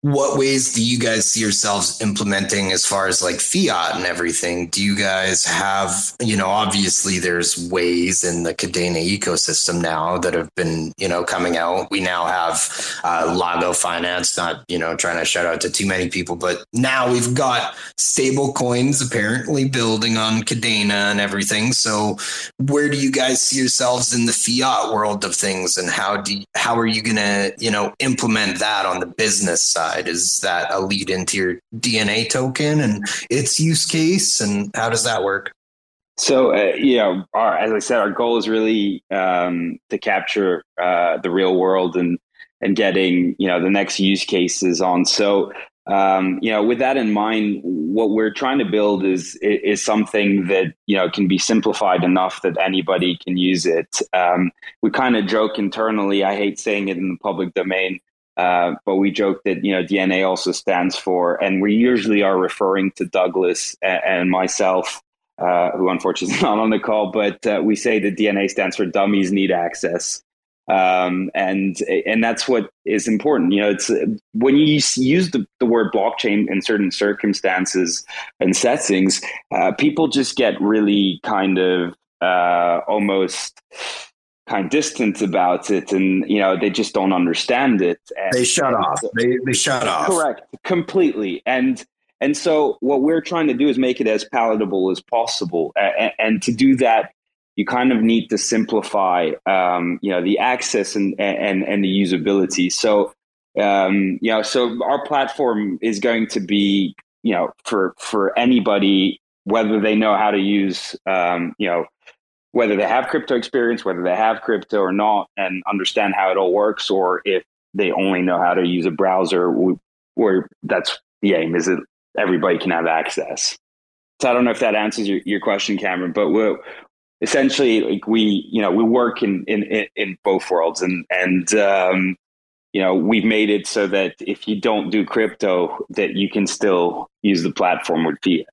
D: what ways do you guys see yourselves implementing as far as like fiat and everything? Do you guys have, you know, obviously there's ways in the Kadena ecosystem now that have been, you know, coming out. We now have uh, Lago Finance, not, you know, trying to shout out to too many people, but now we've got stable coins apparently building on Kadena and everything. So where do you guys see yourselves in the fiat world of things and how do you, how are you going to, you know, implement that on the business side? Side? Is that a lead into your DNA token and its use case? And how does that work?
E: So, uh, you know, our, as I said, our goal is really um, to capture uh, the real world and and getting you know the next use cases on. So, um, you know, with that in mind, what we're trying to build is is something that you know can be simplified enough that anybody can use it. Um, we kind of joke internally. I hate saying it in the public domain. Uh, but we joke that you know DNA also stands for, and we usually are referring to Douglas and, and myself, uh, who unfortunately is not on the call. But uh, we say that DNA stands for Dummies Need Access, um, and and that's what is important. You know, it's when you use the, the word blockchain in certain circumstances and settings, uh, people just get really kind of uh, almost kind of distant about it and you know they just don't understand it. And,
D: they shut off. they, they shut off.
E: Correct. Completely. And and so what we're trying to do is make it as palatable as possible. And, and to do that you kind of need to simplify um, you know the access and and and the usability. So um, you know so our platform is going to be you know for for anybody whether they know how to use um, you know whether they have crypto experience, whether they have crypto or not, and understand how it all works, or if they only know how to use a browser, where that's the aim is that everybody can have access. So I don't know if that answers your, your question, Cameron, but we're essentially like we, you know, we work in, in, in both worlds and, and, um, you know, we've made it so that if you don't do crypto, that you can still use the platform with fiat.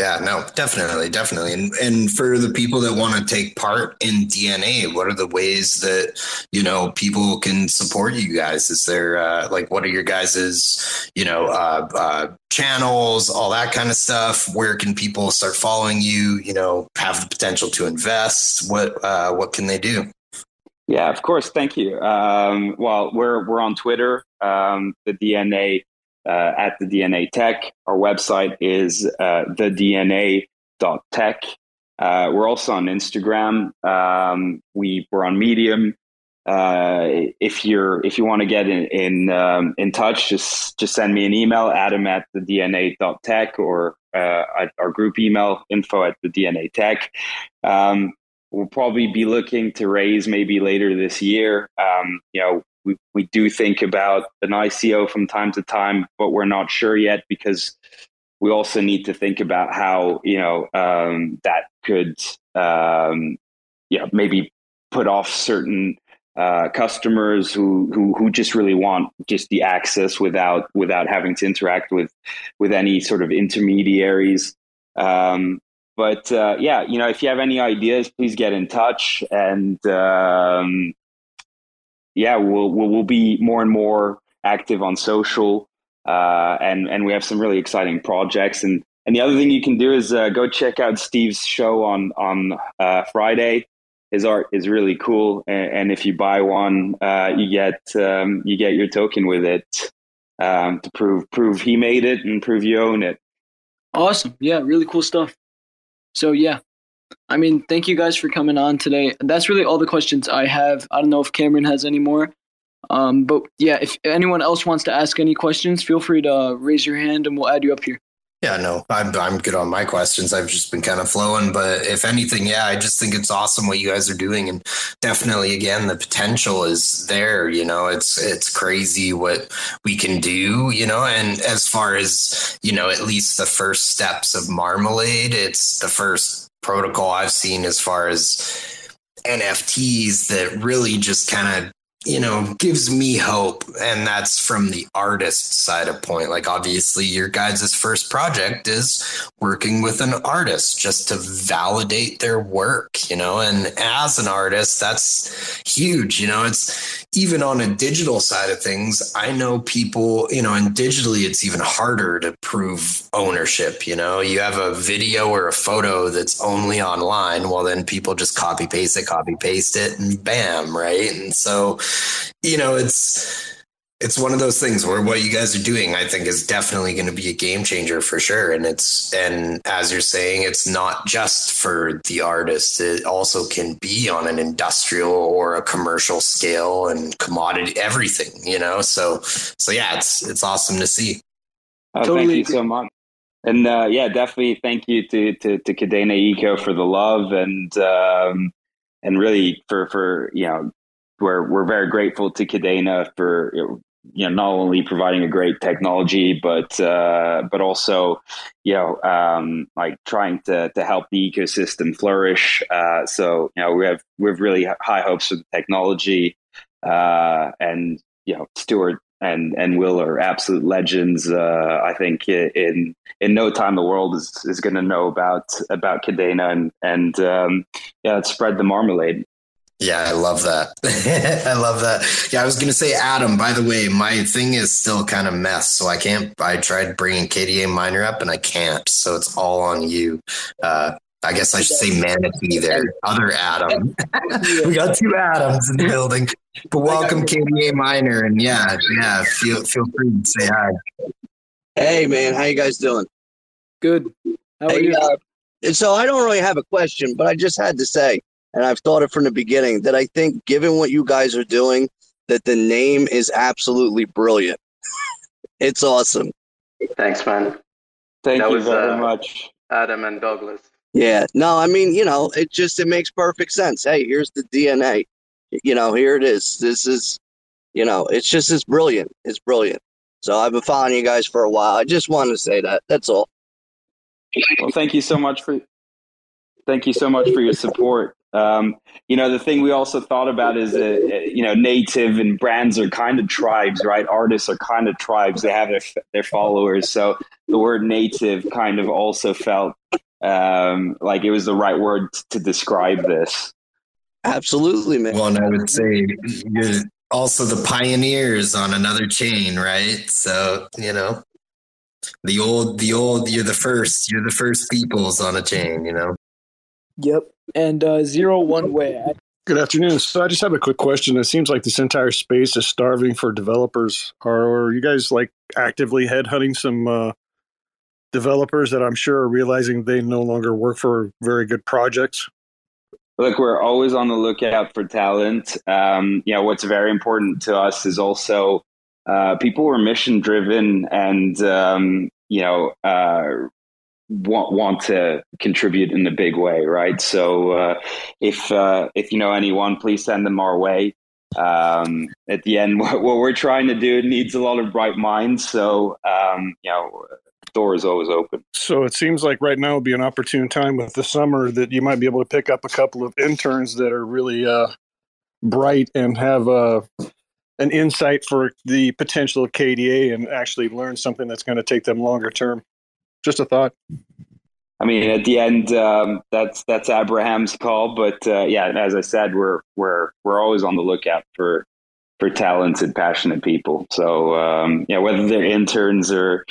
D: Yeah, no, definitely, definitely. And and for the people that want to take part in DNA, what are the ways that you know people can support you guys? Is there uh, like what are your guys's you know uh, uh, channels, all that kind of stuff? Where can people start following you? You know, have the potential to invest. What uh, what can they do?
E: Yeah, of course. Thank you. Um, well, we're we're on Twitter, um, the DNA uh, at the DNA Tech. Our website is uh, thedna.tech. Uh, we're also on Instagram. Um, we we're on Medium. Uh, if you're if you want to get in in, um, in touch, just just send me an email, Adam at the DNA.tech or uh, our group email, info at the DNA Tech. Um, we'll probably be looking to raise maybe later this year. Um, you know, we, we do think about an ICO from time to time, but we're not sure yet because we also need to think about how you know um, that could um, yeah maybe put off certain uh, customers who, who who just really want just the access without without having to interact with with any sort of intermediaries. Um, but uh, yeah, you know, if you have any ideas, please get in touch and um, yeah, we'll, we'll, we'll be more and more active on social, uh, and and we have some really exciting projects. And and the other thing you can do is uh, go check out Steve's show on on uh, Friday. His art is really cool, and, and if you buy one, uh, you get um, you get your token with it um, to prove prove he made it and prove you own it.
B: Awesome! Yeah, really cool stuff. So yeah, I mean, thank you guys for coming on today. That's really all the questions I have. I don't know if Cameron has any more, Um, but yeah, if anyone else wants to ask any questions, feel free to uh, raise your hand and we'll add you up here.
D: Yeah, no, I'm I'm good on my questions. I've just been kind of flowing, but if anything, yeah, I just think it's awesome what you guys are doing, and definitely, again, the potential is there. You know, it's it's crazy what we can do. You know, and as far as you know, at least the first steps of Marmalade, it's the first protocol I've seen as far as NFTs that really just kind of you know, gives me hope. And that's from the artist side of point. Like, obviously, your guys' first project is working with an artist just to validate their work, you know, and as an artist, that's huge. You know, it's even on a digital side of things. I know people, you know, and digitally, it's even harder to prove ownership. You know, you have a video or a photo that's only online. Well, then people just copy paste it, copy paste it, and bam, right? And so, you know, it's it's one of those things where what you guys are doing, I think, is definitely going to be a game changer for sure. And it's and as you're saying, it's not just for the artist; it also can be on an industrial or a commercial scale and commodity everything. You know, so so yeah, it's it's awesome to see.
E: Oh, totally thank you so much. And uh, yeah, definitely thank you to to, to Kadena Eco for the love and um, and really for for you know we're we're very grateful to Kadena for you know not only providing a great technology but uh, but also you know um, like trying to to help the ecosystem flourish. Uh, so you know we have we have really high hopes for the technology uh, and you know Stuart and and Will are absolute legends. Uh, I think in in no time the world is is going to know about about Kadena and and um, yeah, spread the marmalade.
D: Yeah, I love that. I love that. Yeah, I was going to say, Adam, by the way, my thing is still kind of mess. So I can't, I tried bringing KDA Miner up and I can't. So it's all on you. Uh, I guess I should say manatee there. Other Adam. we got two Adams in the building. But welcome KDA Miner. And yeah, yeah, feel, feel free to say hi.
F: Hey, man. How you guys doing?
B: Good.
F: How are hey, you? Uh, so I don't really have a question, but I just had to say, and I've thought it from the beginning that I think, given what you guys are doing, that the name is absolutely brilliant. it's awesome.
C: Thanks, man.
E: Thank that you was, very uh, much,
C: Adam and Douglas.
F: Yeah, no, I mean, you know, it just it makes perfect sense. Hey, here's the DNA. You know, here it is. This is, you know, it's just it's brilliant. It's brilliant. So I've been following you guys for a while. I just wanted to say that. That's all.
E: Well, thank you so much for thank you so much for your support. Um, you know, the thing we also thought about is, uh, you know, native and brands are kind of tribes, right? Artists are kind of tribes. They have their their followers. So the word native kind of also felt um, like it was the right word to describe this.
F: Absolutely, man.
D: Well, and I would say you're also the pioneers on another chain, right? So you know, the old, the old, you're the first. You're the first peoples on a chain. You know.
B: Yep and uh, zero one way.
G: Good afternoon. So I just have a quick question. It seems like this entire space is starving for developers. Are you guys like actively headhunting some uh, developers that I'm sure are realizing they no longer work for very good projects?
E: Look, we're always on the lookout for talent. Um, you know, what's very important to us is also uh, people who are mission driven and um, you know uh, want want to contribute in a big way, right? So uh, if uh, if you know anyone, please send them our way. Um, at the end, what, what, we're trying to do needs a lot of bright minds. So um, you know, door is always open.
G: So it seems like right now would be an opportune time with the summer that you might be able to pick up a couple of interns that are really uh, bright and have a uh, an insight for the potential of KDA and actually learn something that's going to take them longer term. Just a thought.
E: I mean, at the end, um, that's that's Abraham's call. But uh, yeah, as I said, we're we're we're always on the lookout for for talented, passionate people. So um, yeah, whether they're interns or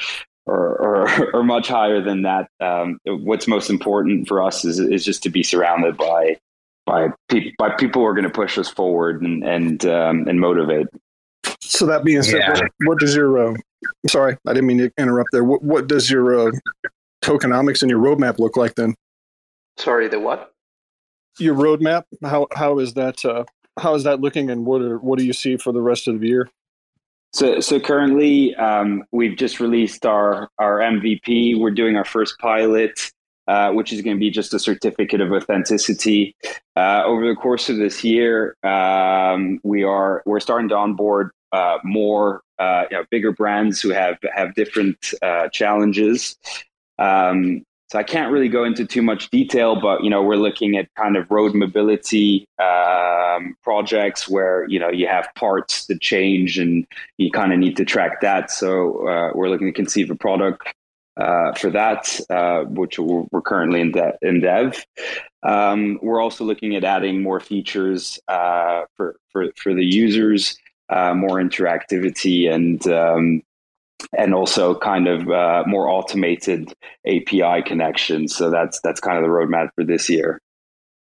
E: or, or, or much higher than that, um, what's most important for us is is just to be surrounded by by pe- by people who are going to push us forward and and um, and motivate.
G: So that being said, yeah. what, what does your uh, sorry, I didn't mean to interrupt there. What, what does your uh, tokenomics and your roadmap look like then?
C: Sorry, the what?
G: Your roadmap. How how is that? Uh, how is that looking, and what are, what do you see for the rest of the year?
E: So, so currently, um, we've just released our our MVP. We're doing our first pilot, uh, which is going to be just a certificate of authenticity. Uh, over the course of this year, um, we are we're starting to onboard uh, more uh, you know, bigger brands who have have different uh, challenges. Um, so I can't really go into too much detail, but you know we're looking at kind of road mobility um, projects where you know you have parts that change and you kind of need to track that. So uh, we're looking to conceive a product uh, for that, uh, which we're, currently in, de- in dev. Um, we're also looking at adding more features uh, for, for for the users, uh, more interactivity and um, and also kind of uh, more automated API connections. So that's that's kind of the roadmap for this year.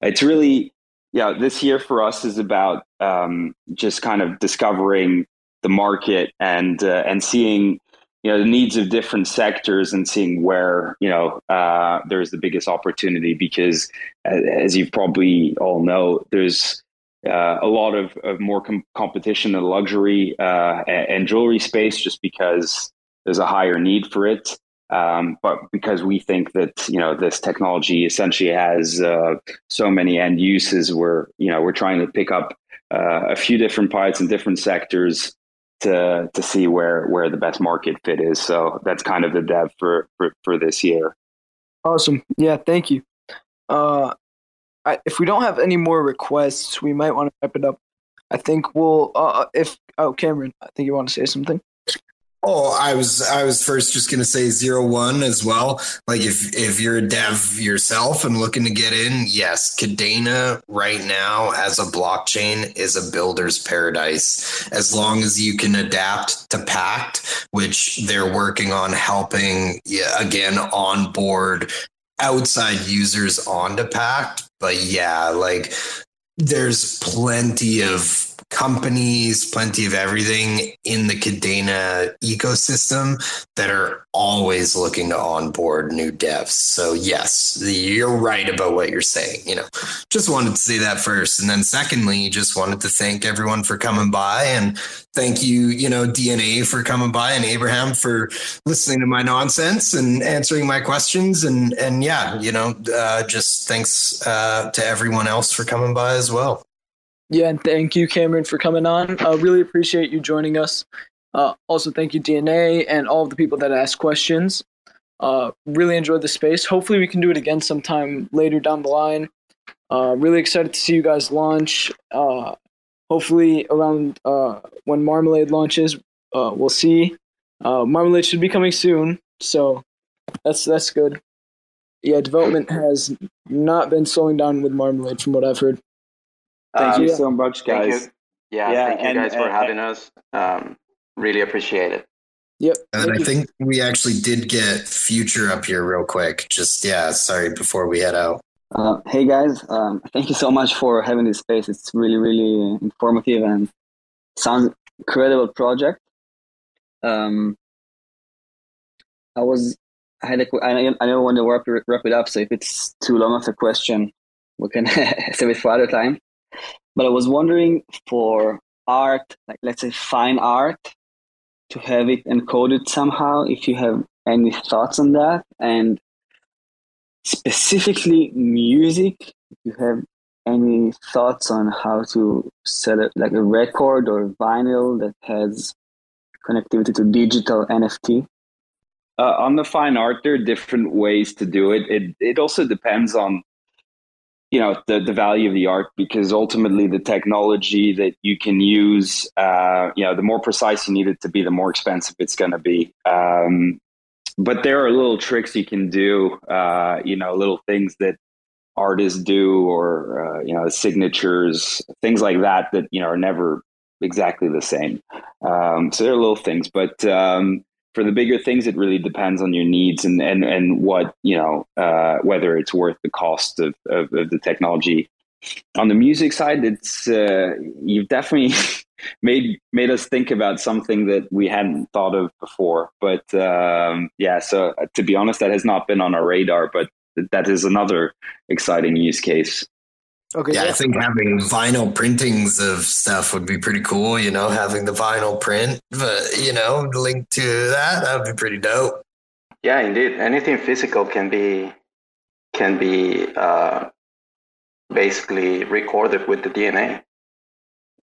E: It's really yeah, this year for us is about um, just kind of discovering the market and uh, and seeing you know the needs of different sectors and seeing where you know uh, there's the biggest opportunity because as you probably all know there's uh, a lot of, of more com- competition in the luxury uh, and, and, jewelry space just because there's a higher need for it. Um, but because we think that you know this technology essentially has uh, so many end uses, we're you know we're trying to pick up uh, a few different pilots in different sectors to to see where where the best market fit is. So that's kind of the dev for for, for this year.
B: Awesome. Yeah. Thank you. Uh, If we don't have any more requests, we might want to wrap it up. I think we'll. Uh, uh, if oh, Cameron, I think you want to say something.
D: Oh, I was I was first just gonna say zero one as well. Like if if you're a dev yourself and looking to get in, yes, Kadena right now as a blockchain is a builder's paradise. As long as you can adapt to Pact, which they're working on helping yeah, again onboard outside users onto Pact. But yeah, like there's plenty of companies, plenty of everything in the Kadena ecosystem that are always looking to onboard new devs. So yes, you're right about what you're saying. You know, just wanted to say that first, and then secondly, just wanted to thank everyone for coming by and thank you, you know, DNA for coming by and Abraham for listening to my nonsense and answering my questions. And and yeah, you know, uh, just thanks uh, to everyone else for coming by as well.
B: Yeah, and thank you, Cameron, for coming on. I uh, really appreciate you joining us. Uh, also, thank you, DNA, and all of the people that asked questions. Uh, really enjoyed the space. Hopefully, we can do it again sometime later down the line. Uh, really excited to see you guys launch. Uh, hopefully, around uh, when Marmalade launches, we'll see. Marmalade should be coming soon, so that's that's good. Yeah, development has not been slowing down with Marmalade, from what I've heard.
E: Thank um, you so much, guys.
C: Yeah, yeah, thank you and, guys for having us. Um, really appreciate it.
B: Yep.
D: And I think we actually did get Future up here real quick. Just, yeah, sorry, before we head out.
H: Uh, hey guys, um, thank you so much for having this space. It's really, really informative and sounds incredible project. Um, I was, I had a, I, I don't want to wrap, wrap it up. So if it's too long of a question, we can save it for other time. But I was wondering for art, like let's say fine art, to have it encoded somehow, if you have any thoughts on that. And specifically music, if you have any thoughts on how to set it like a record or vinyl that has connectivity to digital NFT?
E: Uh, on the fine art, there are different ways to do it. It it also depends on you know the, the value of the art because ultimately the technology that you can use uh, you know the more precise you need it to be the more expensive it's going to be. Um, but there are little tricks you can do uh, you know little things that artists do or uh, you know signatures things like that that you know are never exactly the same. Um, so there are little things but um, for the bigger things, it really depends on your needs and and and what you know uh, whether it's worth the cost of, of, of the technology. On the music side, it's uh, you've definitely made made us think about something that we hadn't thought of before. But um, yeah, so uh, to be honest, that has not been on our radar, but that is another exciting use case.
B: Okay.
D: Yeah, I think having vinyl printings of stuff would be pretty cool. You know, having the vinyl print, but you know, linked to that, that would be pretty dope.
C: Yeah, indeed. Anything physical can be can be uh, basically recorded with the DNA.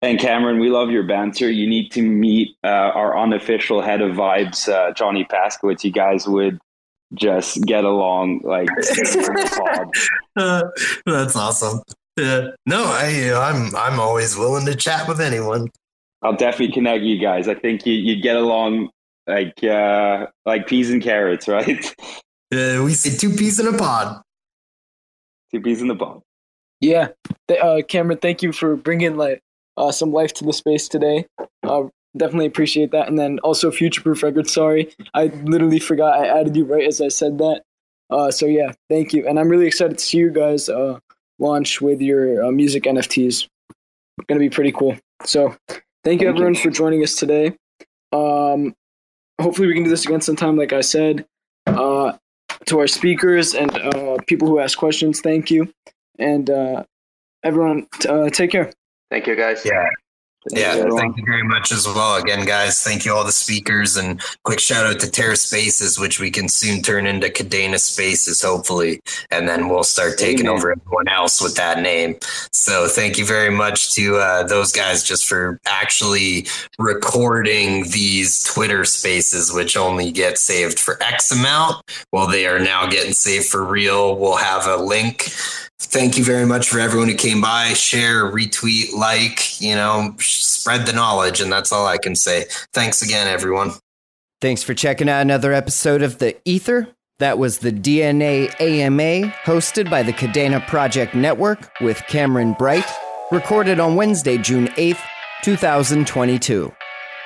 E: And Cameron, we love your banter. You need to meet uh, our unofficial head of vibes, uh, Johnny Paskowitz. You guys would just get along like
D: uh, that's awesome. Yeah. No, I I'm I'm always willing to chat with anyone.
E: I'll definitely connect you guys. I think you you get along like uh like peas and carrots, right?
D: Uh, we say two peas in a pod.
E: Two peas in the pod.
B: Yeah, uh, Cameron, thank you for bringing like uh, some life to the space today. Uh, definitely appreciate that. And then also Future Proof Records. Sorry, I literally forgot I added you right as I said that. Uh, so yeah, thank you. And I'm really excited to see you guys uh, launch with your uh, music NFTs. Going to be pretty cool. So thank you thank everyone you. for joining us today. Um, hopefully we can do this again sometime. Like I said, uh, to our speakers and uh, people who ask questions, thank you. And uh, everyone, uh, take care.
C: Thank you, guys.
D: Yeah. Yeah, thank you very much as well. Again, guys, thank you all the speakers and quick shout out to Terra Spaces, which we can soon turn into Kadena Spaces, hopefully, and then we'll start taking Amen. over everyone else with that name. So thank you very much to uh, those guys just for actually recording these Twitter Spaces, which only get saved for X amount. Well, they are now getting saved for real. We'll have a link thank you very much for everyone who came by, share, retweet, like, you know, spread the knowledge. And that's all I can say. Thanks again, everyone.
A: Thanks for checking out another episode of The Ether. That was the DNA AMA, hosted by the Kadena Project Network with Cameron Bright, recorded on Wednesday, June 8th, 2022.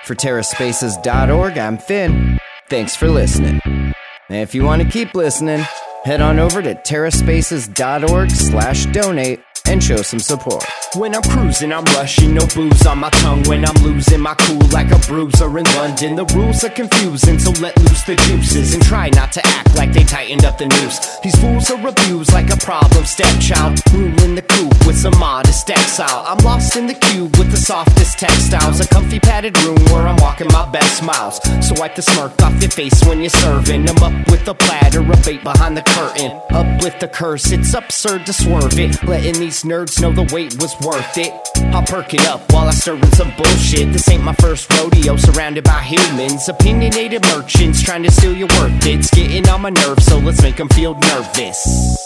A: For TerraSpaces.org, I'm Finn. Thanks for listening. And if you want to keep listening, head on over to terraspaces.org slash donate and show some support.
I: When I'm cruising, I'm rushing, no booze on my tongue. When I'm losing my cool like a bruiser in London, the rules are confusing, so let loose the juices and try not to act like they tightened up the noose. These fools are abused like a problem stepchild, ruling the coop with some modest exile. I'm lost in the cube with the softest textiles, a comfy padded room where I'm walking my best miles. So wipe the smirk off your face when you're serving. I'm up with a platter of bait behind the curtain. Uplift the curse, it's absurd to swerve it, letting these nerds know the wait was worth it. I'll perk it up while I serving some bullshit. This ain't my first rodeo, surrounded by humans, opinionated merchants trying to steal your worth. It's getting on my nerves, so let's make them feel nervous.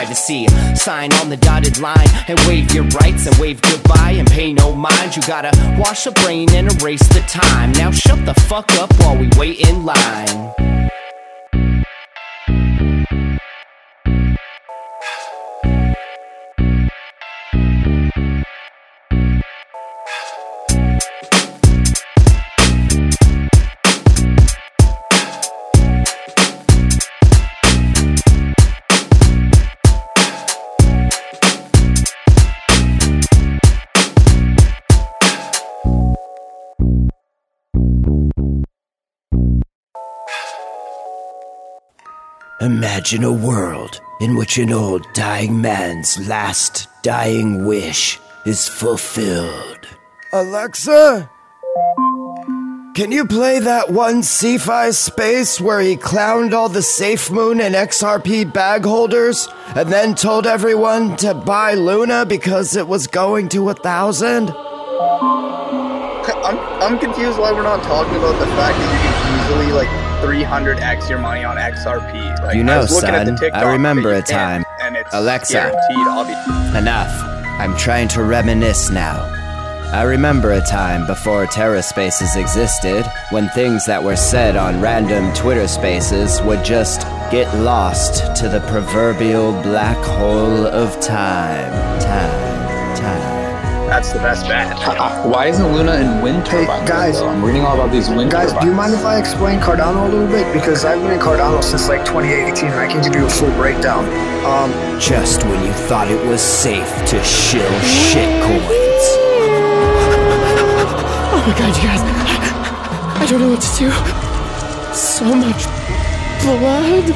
I: privacy. Sign on the dotted line and waive your rights and wave goodbye and pay no mind. You gotta wash the brain and erase the time. Now shut the fuck up while we wait in line.
J: Imagine a world in which an old dying man's last dying wish is fulfilled.
K: Alexa? Can you play that one Sci-Fi space where he clowned all the SafeMoon and XRP bag holders and then told everyone to buy Luna because it was going to a thousand?
L: I'm, I'm confused why we're not talking about the fact that you can easily like 300x your money on XRP.
A: Like, you know, son, I remember a time.
L: And it's
A: Alexa,
L: enough.
A: I'm trying to reminisce now. I remember a time before TerraSpaces existed when things that were said on random Twitter spaces would just get lost to the proverbial black hole of time. Time, time.
L: That's the best bet.
M: Why isn't Luna in wind turbines?
L: guys.
M: though? I'm reading all about these wind
L: Guys,
M: turbines.
L: do you mind if I explain Cardano a little bit? Because I've been in Cardano since like 2018 and I can give you a full breakdown. Um,
I: Just when you thought it was safe to shill shitcoins.
N: Oh my god, you guys. I don't know what to do. So much blood.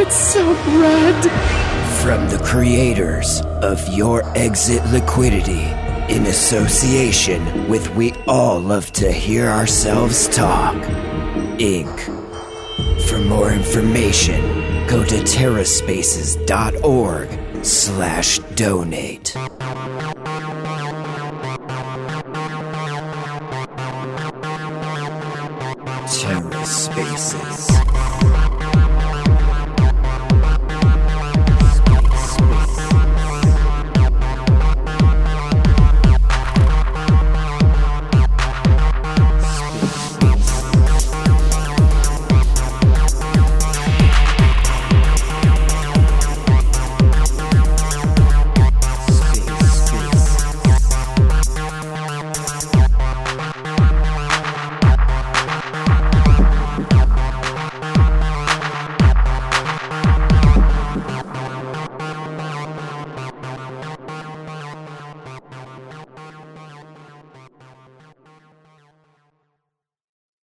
N: It's so red.
I: From the creators of Your Exit Liquidity, in association with We All Love to Hear Ourselves Talk, Inc. For more information, go to terraspaces.org slash donate. TerraSpaces.